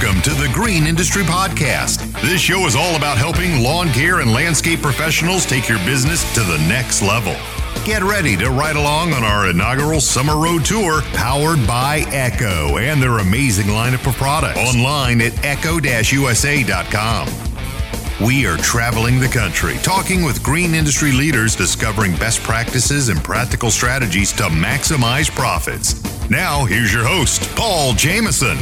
Welcome to the Green Industry Podcast. This show is all about helping lawn care and landscape professionals take your business to the next level. Get ready to ride along on our inaugural Summer Road Tour powered by Echo and their amazing lineup of products online at echo-usa.com. We are traveling the country, talking with green industry leaders, discovering best practices and practical strategies to maximize profits. Now, here's your host, Paul Jameson.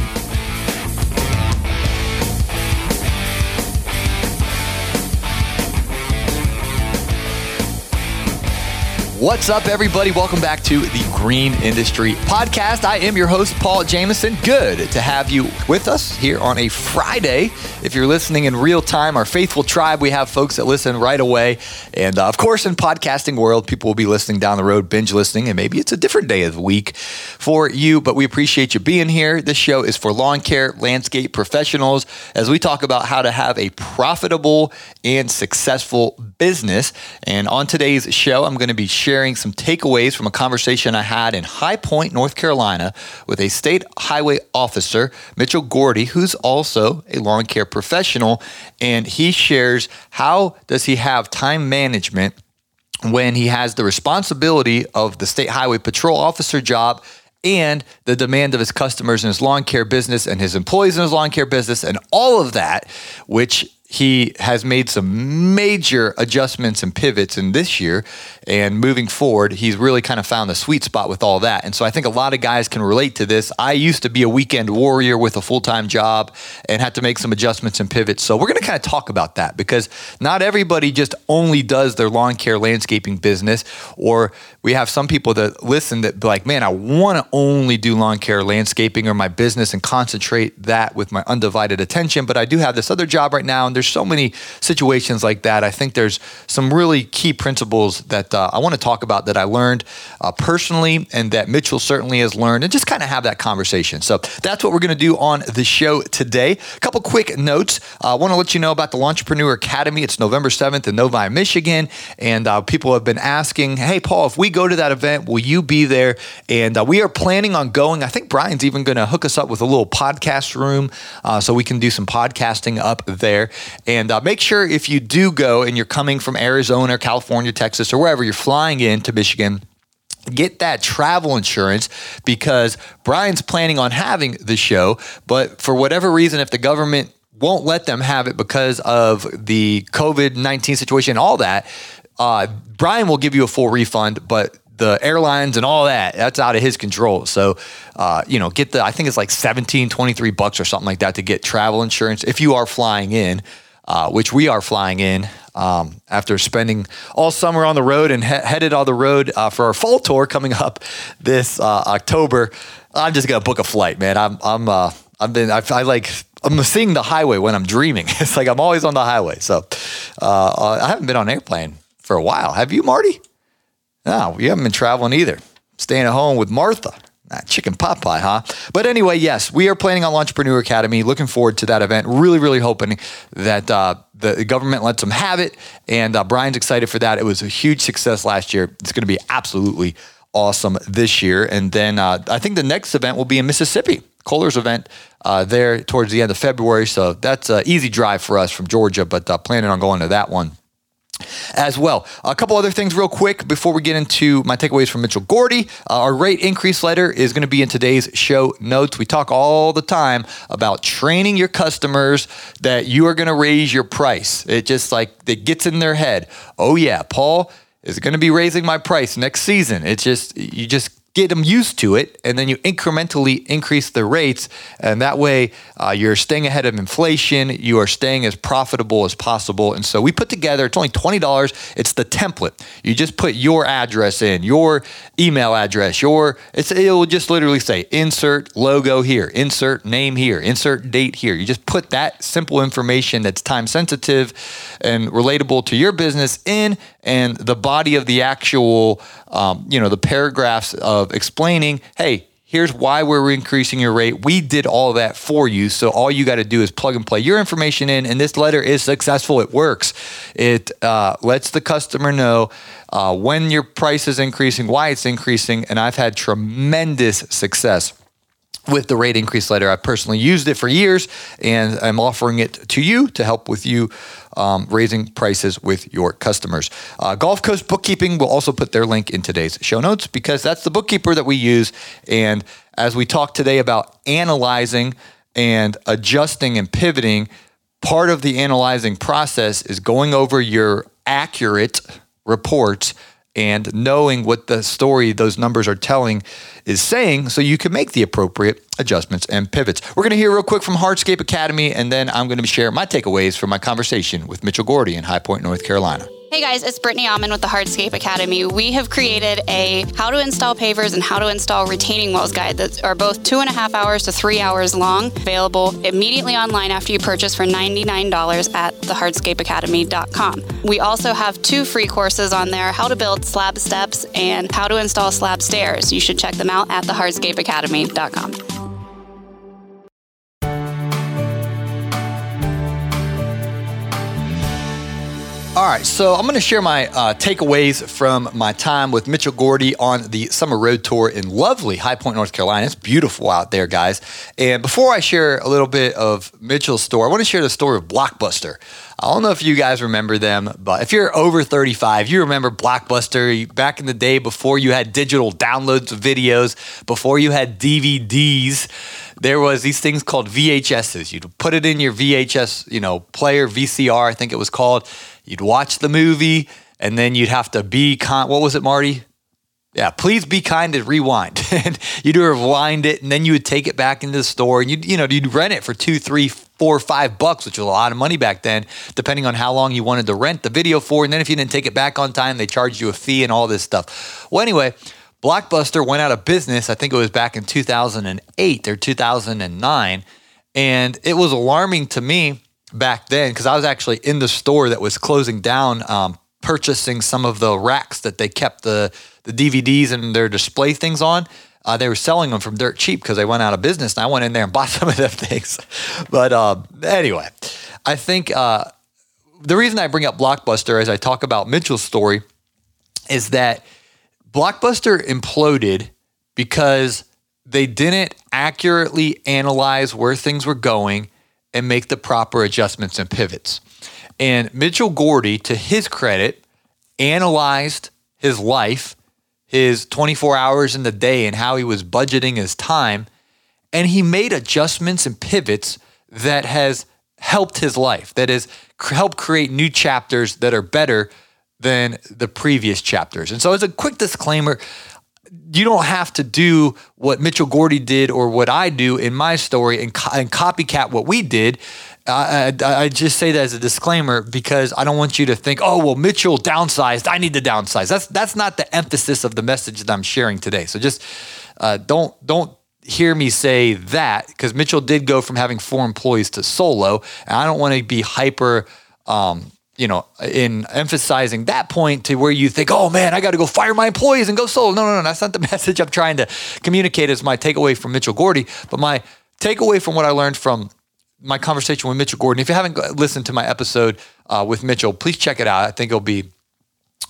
What's up, everybody? Welcome back to the Green Industry Podcast. I am your host, Paul Jameson. Good to have you with us here on a Friday. If you're listening in real time, our faithful tribe, we have folks that listen right away. And uh, of course, in podcasting world, people will be listening down the road, binge listening, and maybe it's a different day of the week for you. But we appreciate you being here. This show is for lawn care, landscape professionals, as we talk about how to have a profitable and successful business. And on today's show, I'm going to be sharing some takeaways from a conversation I had in High Point, North Carolina, with a state highway officer, Mitchell Gordy, who's also a lawn care professional. And he shares how does he have time management when he has the responsibility of the state highway patrol officer job and the demand of his customers in his lawn care business and his employees in his lawn care business and all of that, which he has made some major adjustments and pivots in this year. And moving forward, he's really kind of found the sweet spot with all that. And so I think a lot of guys can relate to this. I used to be a weekend warrior with a full time job and had to make some adjustments and pivots. So we're going to kind of talk about that because not everybody just only does their lawn care landscaping business. Or we have some people that listen that be like, man, I want to only do lawn care landscaping or my business and concentrate that with my undivided attention. But I do have this other job right now. And there's so many situations like that. I think there's some really key principles that uh, I want to talk about that I learned uh, personally and that Mitchell certainly has learned and just kind of have that conversation. So that's what we're going to do on the show today. A couple quick notes. Uh, I want to let you know about the Entrepreneur Academy. It's November 7th in Novi, Michigan. And uh, people have been asking, hey, Paul, if we go to that event, will you be there? And uh, we are planning on going. I think Brian's even going to hook us up with a little podcast room so we can do some podcasting up there. And uh, make sure if you do go and you're coming from Arizona, California, Texas, or wherever you're flying into Michigan, get that travel insurance because Brian's planning on having the show. But for whatever reason, if the government won't let them have it because of the COVID 19 situation, and all that, uh, Brian will give you a full refund, but the airlines and all that that's out of his control so uh, you know get the i think it's like 17 23 bucks or something like that to get travel insurance if you are flying in uh, which we are flying in um, after spending all summer on the road and he- headed on the road uh, for our fall tour coming up this uh, October. I'm just gonna book a flight, man. I'm I'm uh, I've been I, I like I'm seeing the highway when I'm dreaming. It's like I'm always on the highway. So uh, I haven't been on airplane for a while. Have you, Marty? No, we haven't been traveling either. Staying at home with Martha. That chicken pot pie, huh? But anyway, yes, we are planning on Entrepreneur Academy. Looking forward to that event. Really, really hoping that uh, the government lets them have it. And uh, Brian's excited for that. It was a huge success last year. It's going to be absolutely awesome this year. And then uh, I think the next event will be in Mississippi. Kohler's event uh, there towards the end of February. So that's an easy drive for us from Georgia, but uh, planning on going to that one as well. A couple other things, real quick, before we get into my takeaways from Mitchell Gordy. Uh, our rate increase letter is going to be in today's show notes. We talk all the time about training your customers that you are going to raise your price. It just like it gets in their head. Oh yeah, Paul is going to be raising my price next season. It's just you just get them used to it, and then you incrementally increase the rates, and that way uh, you're staying ahead of inflation. You are staying as profitable as possible. And so we put together. It's only twenty dollars. It's the template. You just put your address in, your email address, your. It will just literally say insert logo here, insert name here, insert date here. You just put that simple information that's time sensitive and relatable to your business in, and the body of the actual, um, you know, the paragraphs of explaining, hey, here's why we're increasing your rate. We did all that for you. So all you got to do is plug and play your information in, and this letter is successful. It works. It uh, lets the customer know uh, when your price is increasing, why it's increasing, and I've had tremendous success with the rate increase letter. I've personally used it for years and I'm offering it to you to help with you um, raising prices with your customers. Uh, Gulf Coast Bookkeeping will also put their link in today's show notes because that's the bookkeeper that we use. And as we talk today about analyzing and adjusting and pivoting, part of the analyzing process is going over your accurate reports and knowing what the story those numbers are telling is saying so you can make the appropriate adjustments and pivots. We're going to hear real quick from Hardscape Academy and then I'm going to share my takeaways from my conversation with Mitchell Gordy in High Point, North Carolina. Hey guys, it's Brittany Alman with the Hardscape Academy. We have created a how to install pavers and how to install retaining walls guide that are both two and a half hours to three hours long, available immediately online after you purchase for $99 at thehardscapeacademy.com. We also have two free courses on there how to build slab steps and how to install slab stairs. You should check them out at thehardscapeacademy.com. All right, so I'm going to share my uh, takeaways from my time with Mitchell Gordy on the summer road tour in lovely High Point, North Carolina. It's beautiful out there, guys. And before I share a little bit of Mitchell's story, I want to share the story of Blockbuster. I don't know if you guys remember them, but if you're over 35, you remember Blockbuster back in the day before you had digital downloads of videos, before you had DVDs. There was these things called VHSs. You'd put it in your VHS, you know, player VCR, I think it was called. You'd watch the movie, and then you'd have to be con. What was it, Marty? Yeah, please be kind and rewind. and you'd rewind it, and then you would take it back into the store, and you'd you know you'd rent it for two, three, four, five bucks, which was a lot of money back then, depending on how long you wanted to rent the video for. And then if you didn't take it back on time, they charged you a fee and all this stuff. Well, anyway, Blockbuster went out of business. I think it was back in 2008 or 2009, and it was alarming to me back then because I was actually in the store that was closing down, um, purchasing some of the racks that they kept the the DVDs and their display things on. Uh, they were selling them from dirt cheap because they went out of business, and I went in there and bought some of them things. But uh, anyway, I think uh, the reason I bring up Blockbuster as I talk about Mitchell's story is that Blockbuster imploded because they didn't accurately analyze where things were going and make the proper adjustments and pivots. And Mitchell Gordy, to his credit, analyzed his life, his 24 hours in the day, and how he was budgeting his time. And he made adjustments and pivots that has helped his life, that has helped create new chapters that are better than the previous chapters. And so, as a quick disclaimer, you don't have to do what Mitchell Gordy did or what I do in my story and, co- and copycat what we did. I, I, I, just say that as a disclaimer because I don't want you to think, oh well, Mitchell downsized. I need to downsize. That's that's not the emphasis of the message that I'm sharing today. So just uh, don't don't hear me say that because Mitchell did go from having four employees to solo, and I don't want to be hyper. Um, you know, in emphasizing that point to where you think, oh man, I got to go fire my employees and go solo. No, no, no, that's not the message I'm trying to communicate as my takeaway from Mitchell Gordy. But my takeaway from what I learned from my conversation with Mitchell Gordy, if you haven't listened to my episode uh, with Mitchell, please check it out. I think it'll be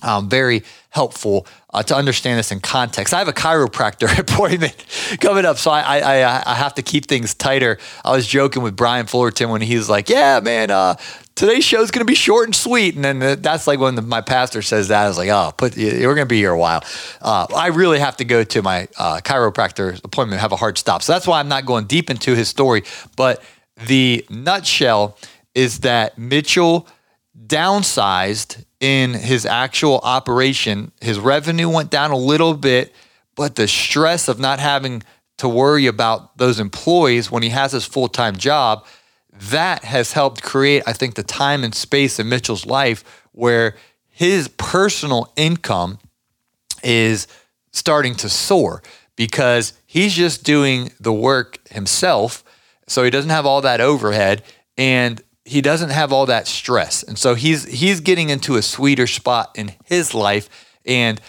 um, very helpful uh, to understand this in context. I have a chiropractor appointment coming up, so I, I, I have to keep things tighter. I was joking with Brian Fullerton when he was like, "Yeah, man, uh, today's show is going to be short and sweet. And then that's like when the, my pastor says that, I was like, oh, put we're going to be here a while. Uh, I really have to go to my uh, chiropractor appointment, have a hard stop. So that's why I'm not going deep into his story. But the nutshell is that Mitchell downsized in his actual operation. His revenue went down a little bit, but the stress of not having to worry about those employees when he has his full time job, that has helped create, I think, the time and space in Mitchell's life where his personal income is starting to soar because he's just doing the work himself. So he doesn't have all that overhead and he doesn't have all that stress. And so he's he's getting into a sweeter spot in his life. And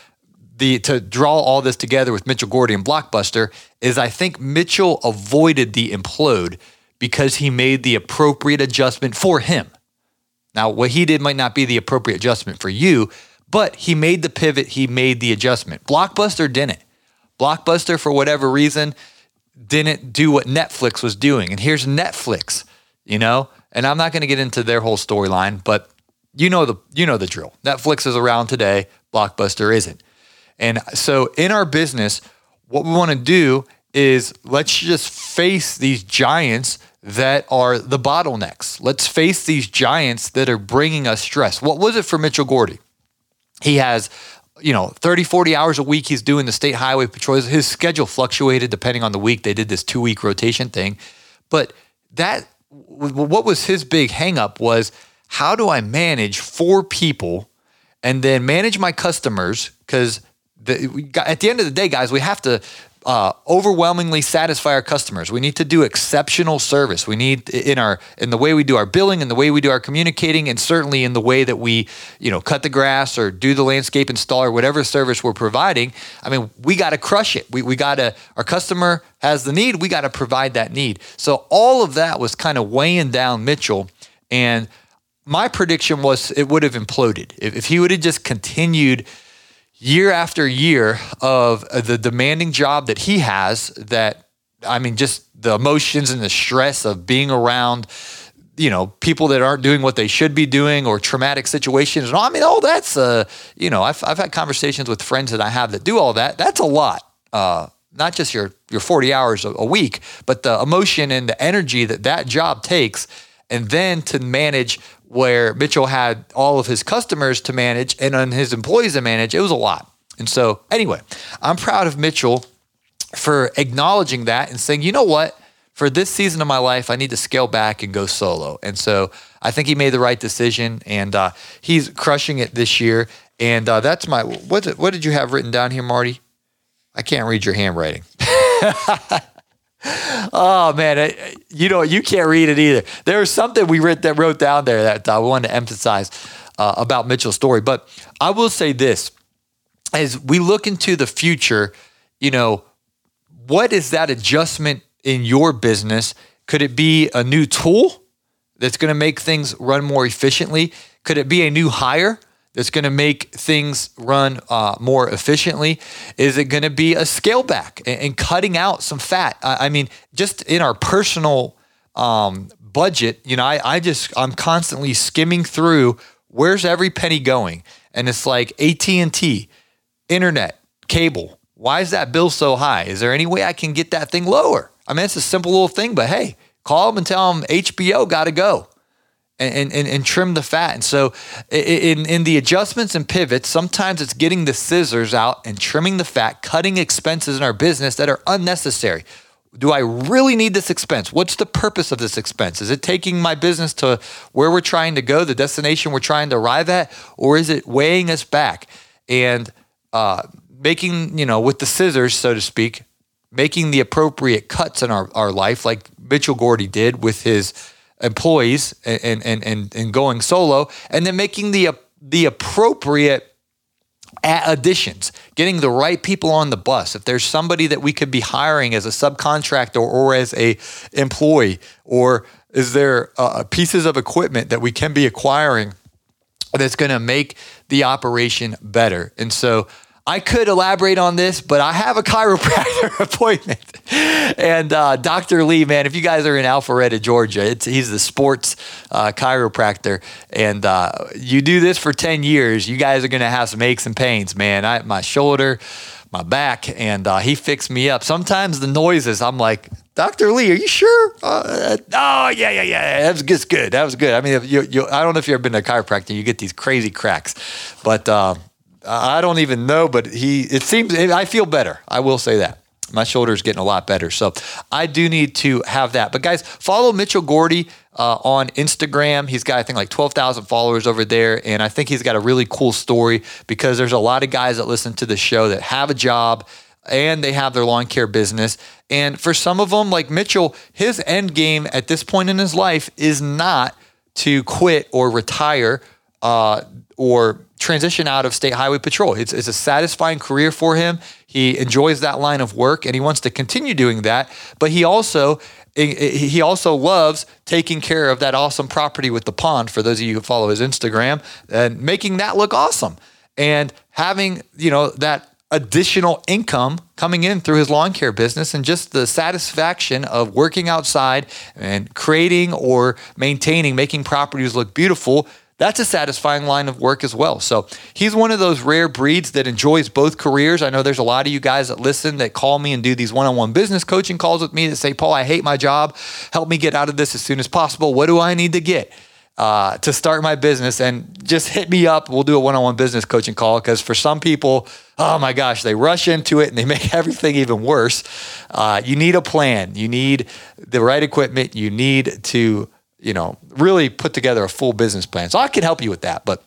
the to draw all this together with Mitchell Gordy and Blockbuster is I think Mitchell avoided the implode because he made the appropriate adjustment for him. Now, what he did might not be the appropriate adjustment for you, but he made the pivot, he made the adjustment. Blockbuster didn't. Blockbuster, for whatever reason, didn't do what Netflix was doing. And here's Netflix, you know, and I'm not going to get into their whole storyline, but you know the you know the drill. Netflix is around today, Blockbuster isn't. And so in our business, what we want to do is let's just face these giants that are the bottlenecks. Let's face these giants that are bringing us stress. What was it for Mitchell Gordy? He has you know 30 40 hours a week he's doing the state highway patrols his schedule fluctuated depending on the week they did this two week rotation thing but that what was his big hangup was how do i manage four people and then manage my customers because at the end of the day guys we have to uh, overwhelmingly satisfy our customers. We need to do exceptional service. We need in our in the way we do our billing in the way we do our communicating, and certainly in the way that we you know cut the grass or do the landscape install or whatever service we're providing. I mean, we got to crush it. We we got to our customer has the need. We got to provide that need. So all of that was kind of weighing down Mitchell, and my prediction was it would have imploded if, if he would have just continued year after year of the demanding job that he has that I mean just the emotions and the stress of being around you know people that aren't doing what they should be doing or traumatic situations and all, I mean all that's uh you know I've, I've had conversations with friends that I have that do all that. That's a lot uh not just your your 40 hours a, a week but the emotion and the energy that that job takes and then to manage where Mitchell had all of his customers to manage and on his employees to manage, it was a lot. And so, anyway, I'm proud of Mitchell for acknowledging that and saying, you know what? For this season of my life, I need to scale back and go solo. And so I think he made the right decision and uh, he's crushing it this year. And uh, that's my, what what did you have written down here, Marty? I can't read your handwriting. oh man, you know you can't read it either. There was something we wrote that wrote down there that I wanted to emphasize uh, about Mitchell's story. But I will say this: as we look into the future, you know, what is that adjustment in your business? Could it be a new tool that's going to make things run more efficiently? Could it be a new hire? That's going to make things run uh, more efficiently? Is it going to be a scale back and, and cutting out some fat? I, I, mean, just in our personal um, budget, you know, I, I just I'm constantly skimming through where's every penny going, and it's like AT and T, internet, cable. Why is that bill so high? Is there any way I can get that thing lower? I mean, it's a simple little thing, but hey, call them and tell them HBO got to go and, and, and trim the fat. And so, in, in the adjustments and pivots, sometimes it's getting the scissors out and trimming the fat, cutting expenses in our business that are unnecessary. Do I really need this expense? What's the purpose of this expense? Is it taking my business to where we're trying to go, the destination we're trying to arrive at, or is it weighing us back and uh, making, you know, with the scissors, so to speak, making the appropriate cuts in our, our life, like Mitchell Gordy did with his employees and and and and going solo, and then making the the appropriate additions, getting the right people on the bus. If there's somebody that we could be hiring as a subcontractor or as a employee, or is there uh, pieces of equipment that we can be acquiring that's going to make the operation better? And so I could elaborate on this, but I have a chiropractor appointment. And uh, Dr. Lee, man, if you guys are in Alpharetta, Georgia, he's the sports uh, chiropractor. And uh, you do this for 10 years, you guys are going to have some aches and pains, man. I, my shoulder, my back, and uh, he fixed me up. Sometimes the noises, I'm like, Dr. Lee, are you sure? Uh, oh, yeah, yeah, yeah. That was just good. That was good. I mean, you, you, I don't know if you've ever been to a chiropractor, you get these crazy cracks. But uh, I don't even know, but he, it seems, I feel better. I will say that. My shoulder is getting a lot better. So I do need to have that. But guys, follow Mitchell Gordy uh, on Instagram. He's got, I think, like 12,000 followers over there. And I think he's got a really cool story because there's a lot of guys that listen to the show that have a job and they have their lawn care business. And for some of them, like Mitchell, his end game at this point in his life is not to quit or retire uh, or transition out of state highway patrol. It's, it's a satisfying career for him. He enjoys that line of work and he wants to continue doing that. But he also eh, eh, he also loves taking care of that awesome property with the pond. For those of you who follow his Instagram, and making that look awesome, and having you know that additional income coming in through his lawn care business and just the satisfaction of working outside and creating or maintaining, making properties look beautiful. That's a satisfying line of work as well. So he's one of those rare breeds that enjoys both careers. I know there's a lot of you guys that listen that call me and do these one on one business coaching calls with me that say, Paul, I hate my job. Help me get out of this as soon as possible. What do I need to get? Uh, to start my business and just hit me up. We'll do a one on one business coaching call because for some people, oh my gosh, they rush into it and they make everything even worse. Uh, you need a plan. You need the right equipment. You need to, you know, really put together a full business plan. So I can help you with that. But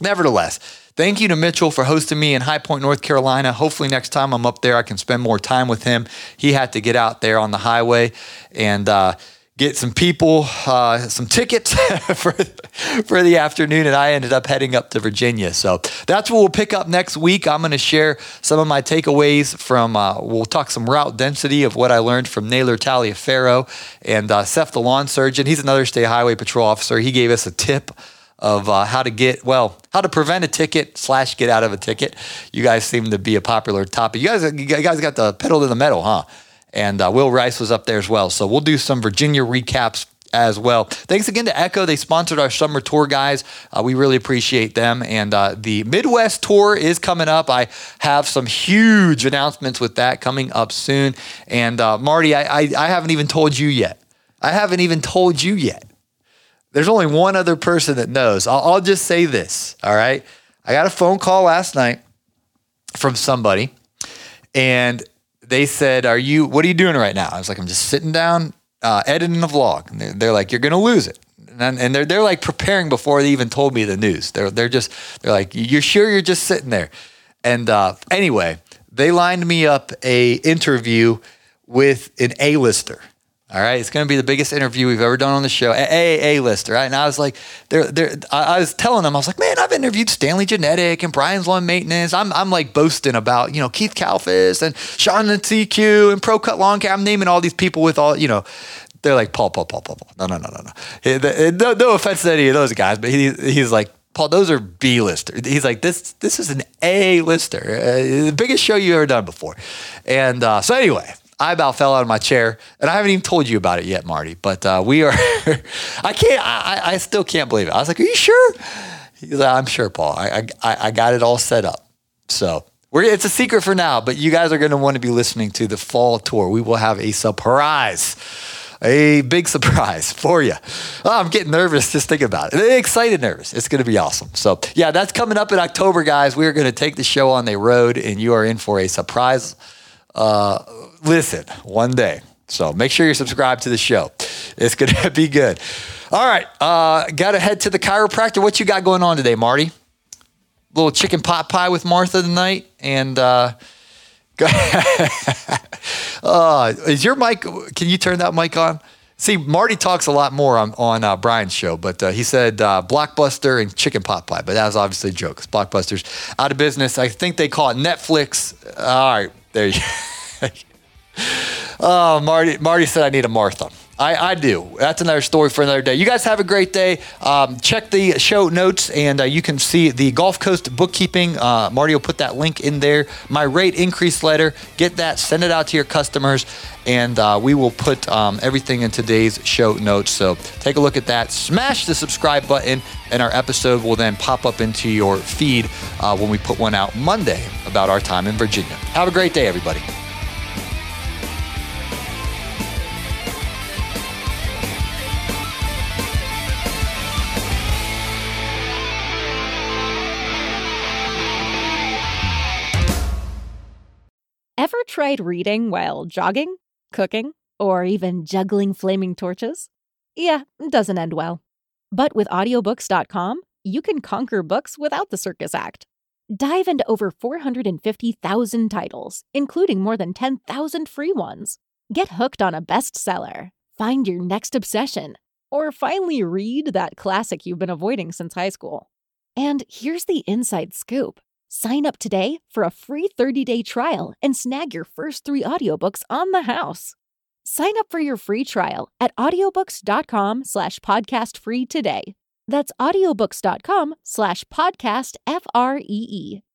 nevertheless, thank you to Mitchell for hosting me in High Point, North Carolina. Hopefully, next time I'm up there, I can spend more time with him. He had to get out there on the highway and, uh, get some people, uh, some tickets for for the afternoon, and I ended up heading up to Virginia. So that's what we'll pick up next week. I'm going to share some of my takeaways from. Uh, we'll talk some route density of what I learned from Naylor Taliaferro and uh, Seth, the lawn surgeon. He's another state highway patrol officer. He gave us a tip of uh, how to get well, how to prevent a ticket slash get out of a ticket. You guys seem to be a popular topic. You guys, you guys got the pedal to the metal, huh? And uh, Will Rice was up there as well. So we'll do some Virginia recaps as well. Thanks again to Echo. They sponsored our summer tour, guys. Uh, we really appreciate them. And uh, the Midwest tour is coming up. I have some huge announcements with that coming up soon. And uh, Marty, I, I, I haven't even told you yet. I haven't even told you yet. There's only one other person that knows. I'll, I'll just say this. All right. I got a phone call last night from somebody, and they said, "Are you? What are you doing right now?" I was like, "I'm just sitting down, uh, editing the vlog." And they're, they're like, "You're gonna lose it," and, and they're they're like preparing before they even told me the news. They're they're just they're like, "You're sure you're just sitting there?" And uh, anyway, they lined me up a interview with an A-lister. All right, it's going to be the biggest interview we've ever done on the show. A A lister, right? And I was like, they're, they're, I I was telling them, I was like, man, I've interviewed Stanley Genadek and Brian's Lawn Maintenance. I'm, I'm like boasting about, you know, Keith Kalfas and Sean and TQ and Pro Cut Lawn Care. I'm naming all these people with all, you know, they're like Paul, Paul, Paul, Paul, Paul. No, no, no, no, no. No, no offense to any of those guys, but he, he's like, Paul, those are B lister. He's like, this, this is an A lister, uh, the biggest show you ever done before. And uh, so anyway, I about fell out of my chair, and I haven't even told you about it yet, Marty. But uh, we are, I can't, I, I still can't believe it. I was like, are you sure? He's like, I'm sure, Paul. I, I, I got it all set up. So we're, it's a secret for now, but you guys are going to want to be listening to the fall tour. We will have a surprise, a big surprise for you. Oh, I'm getting nervous just thinking about it. Excited, nervous. It's going to be awesome. So yeah, that's coming up in October, guys. We are going to take the show on the road, and you are in for a surprise. Uh, listen, one day. So make sure you're subscribed to the show. It's going to be good. All right. Uh, got to head to the chiropractor. What you got going on today, Marty? little chicken pot pie with Martha tonight. And uh, uh, is your mic, can you turn that mic on? See, Marty talks a lot more on, on uh, Brian's show, but uh, he said uh, Blockbuster and chicken pot pie, but that was obviously a joke. Blockbuster's out of business. I think they call it Netflix. All right, there you Oh, Marty, Marty said I need a Martha. I, I do. That's another story for another day. You guys have a great day. Um, check the show notes, and uh, you can see the Gulf Coast bookkeeping. Uh, Marty will put that link in there. My rate increase letter. Get that. Send it out to your customers, and uh, we will put um, everything in today's show notes. So take a look at that. Smash the subscribe button, and our episode will then pop up into your feed uh, when we put one out Monday about our time in Virginia. Have a great day, everybody. Tried reading while jogging, cooking, or even juggling flaming torches? Yeah, doesn't end well. But with audiobooks.com, you can conquer books without the circus act. Dive into over 450,000 titles, including more than 10,000 free ones. Get hooked on a bestseller, find your next obsession, or finally read that classic you've been avoiding since high school. And here's the inside scoop. Sign up today for a free 30-day trial and snag your first 3 audiobooks on the house. Sign up for your free trial at audiobooks.com slash podcast free today. That's audiobooks.com slash podcast F R E E.